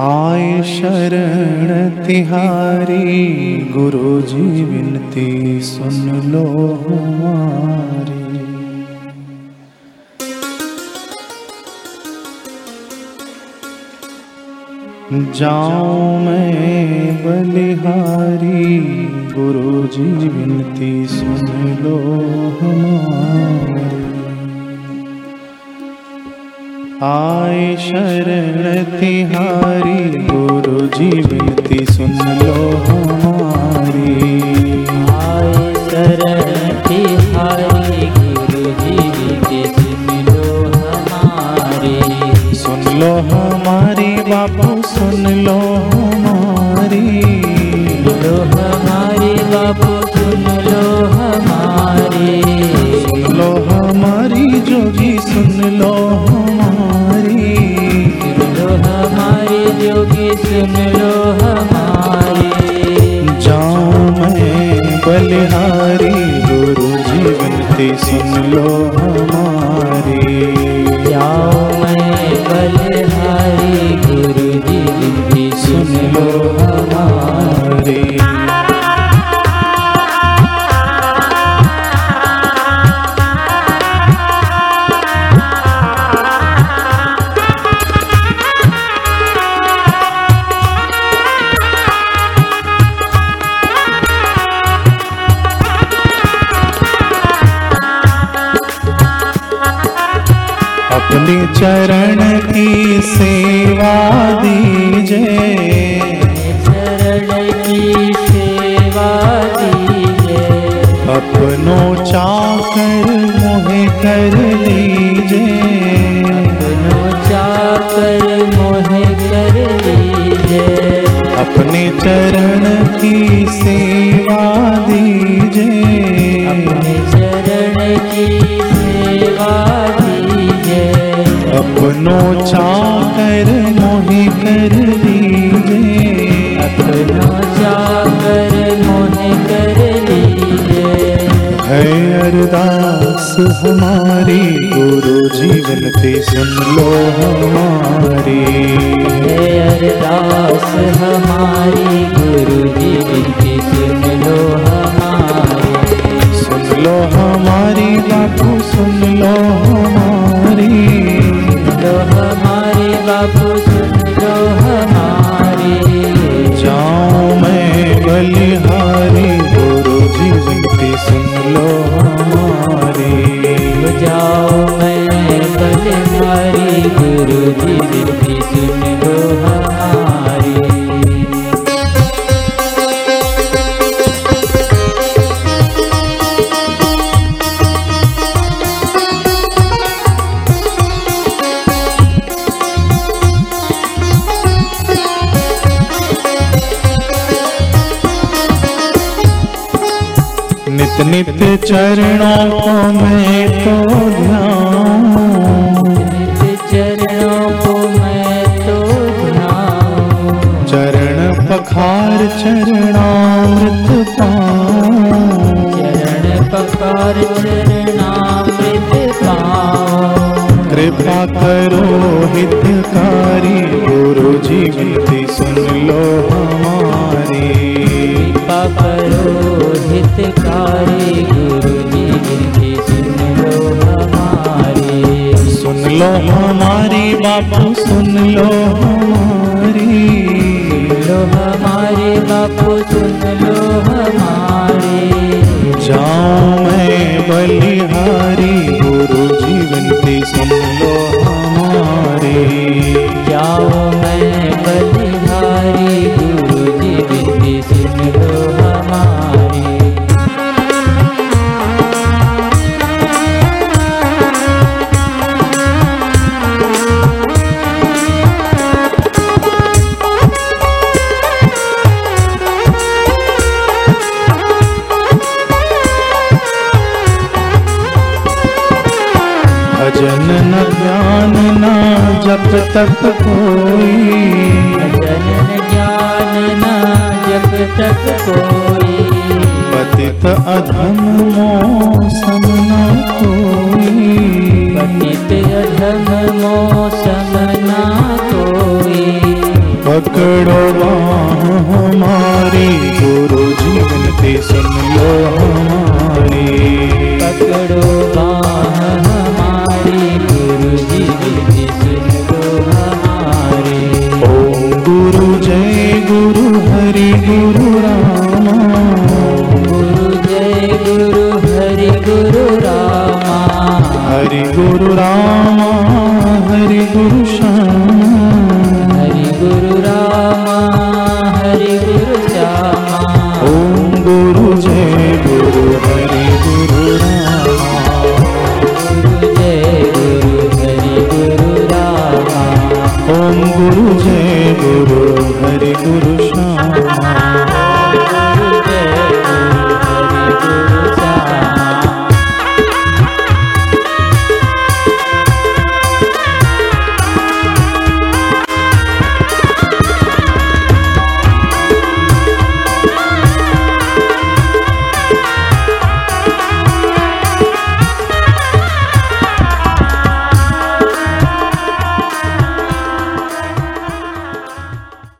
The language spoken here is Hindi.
आय शरण तिहारी गुरु जी विनती सुन लो हमारी। जाऊँ मैं बलिहारी गुरु जी विनती सुन लो हमारी। आए शरण तिहारी जी विनती सुन लो हमारी। आए शरण तिहारी गुरु जी विनती सुन लो हमारी। सुन लो हमारी बाबू सुन लो हमारी। लो हमारी बाबू सुन लो हमारी। सुन लो हमारी जोगी सुन लो अपने चरण की सेवा दीजे चरण की सेवा दीजिए। अपनों चाकर मोहे कर लीजिए अपनो चाकर मोहे कर लीजिए। अपने चरण की अपनों चाकर मोहे कर लीजिए अपनो चाकर मोहे कर लीजिए है अरदास हमारी गुरु जीवन ते सुन लो हमारी। हे अरदास हमारी गुरु जी विनती सुन लो हमारी। सुन लो हमारी बापू हमारी नित नित चरणों को मैं तो नित चरणों को मैं तो ध्याऊं चरण पखार चरणामृत चरण पकार चरणामृत कृपा करो हितकारी लो हमारी बापू सुन लो हमारी। लो हमारे बापू सुन लो हमारे। जाऊँ मैं बलिहारी गुरु जी विनती सुन लो हमारी। जाओ मैं बलिहारी गुरु जी विनती सुन लो हमारी। जप तप कोई जनन ज्ञान न जब तक कोई। पतित अधम मौसम न कोई। पतित अधम मौसम ना कोई। पकड़ो हमारी गुरु जी ते सुन लो।